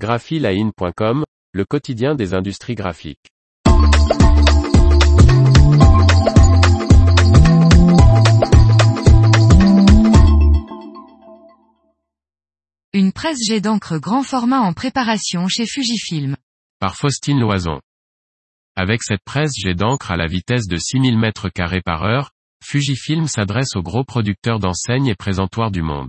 graphiline.com, le quotidien des industries graphiques. Une presse jet d'encre grand format en préparation chez Fujifilm. Par Faustine Loison. Avec cette presse jet d'encre à la vitesse de 6000 mètres carrés par heure, Fujifilm s'adresse aux gros producteurs d'enseignes et présentoirs du monde.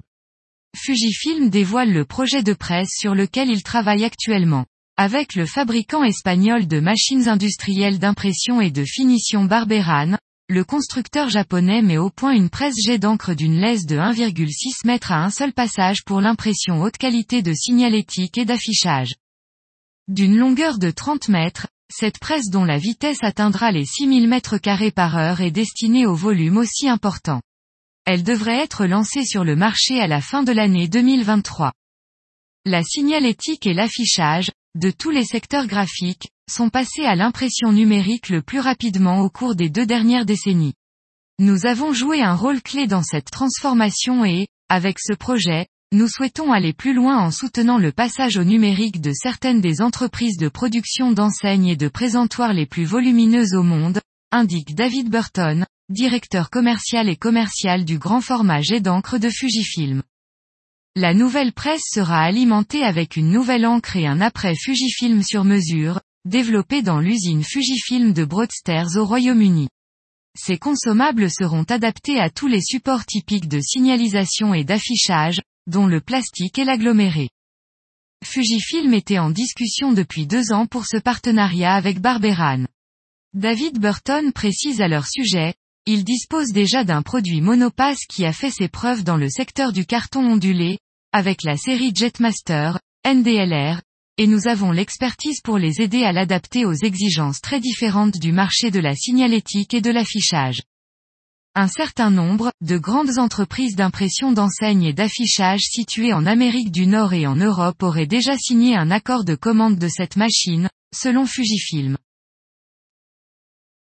Fujifilm dévoile le projet de presse sur lequel il travaille actuellement. Avec le fabricant espagnol de machines industrielles d'impression et de finition Barberan, le constructeur japonais met au point une presse jet d'encre d'une laisse de 1,6 m à un seul passage pour l'impression haute qualité de signalétique et d'affichage. D'une longueur de 30 mètres, cette presse dont la vitesse atteindra les 6000 mètres carrés par heure est destinée au volume aussi important. Elle devrait être lancée sur le marché à la fin de l'année 2023. La signalétique et l'affichage, de tous les secteurs graphiques, sont passés à l'impression numérique le plus rapidement au cours des deux dernières décennies. Nous avons joué un rôle clé dans cette transformation et, avec ce projet, nous souhaitons aller plus loin en soutenant le passage au numérique de certaines des entreprises de production d'enseignes et de présentoirs les plus volumineuses au monde, indique David Burton, directeur commercial et commercial du grand format jet d'encre de Fujifilm. La nouvelle presse sera alimentée avec une nouvelle encre et un après Fujifilm sur mesure, développé dans l'usine Fujifilm de Broadstairs au Royaume-Uni. Ces consommables seront adaptés à tous les supports typiques de signalisation et d'affichage, dont le plastique et l'aggloméré. Fujifilm était en discussion depuis deux ans pour ce partenariat avec Barberan. David Burton précise à leur sujet, il dispose déjà d'un produit monopass qui a fait ses preuves dans le secteur du carton ondulé, avec la série Jetmaster, NDLR, et nous avons l'expertise pour les aider à l'adapter aux exigences très différentes du marché de la signalétique et de l'affichage. Un certain nombre, de grandes entreprises d'impression d'enseignes et d'affichage situées en Amérique du Nord et en Europe auraient déjà signé un accord de commande de cette machine, selon Fujifilm.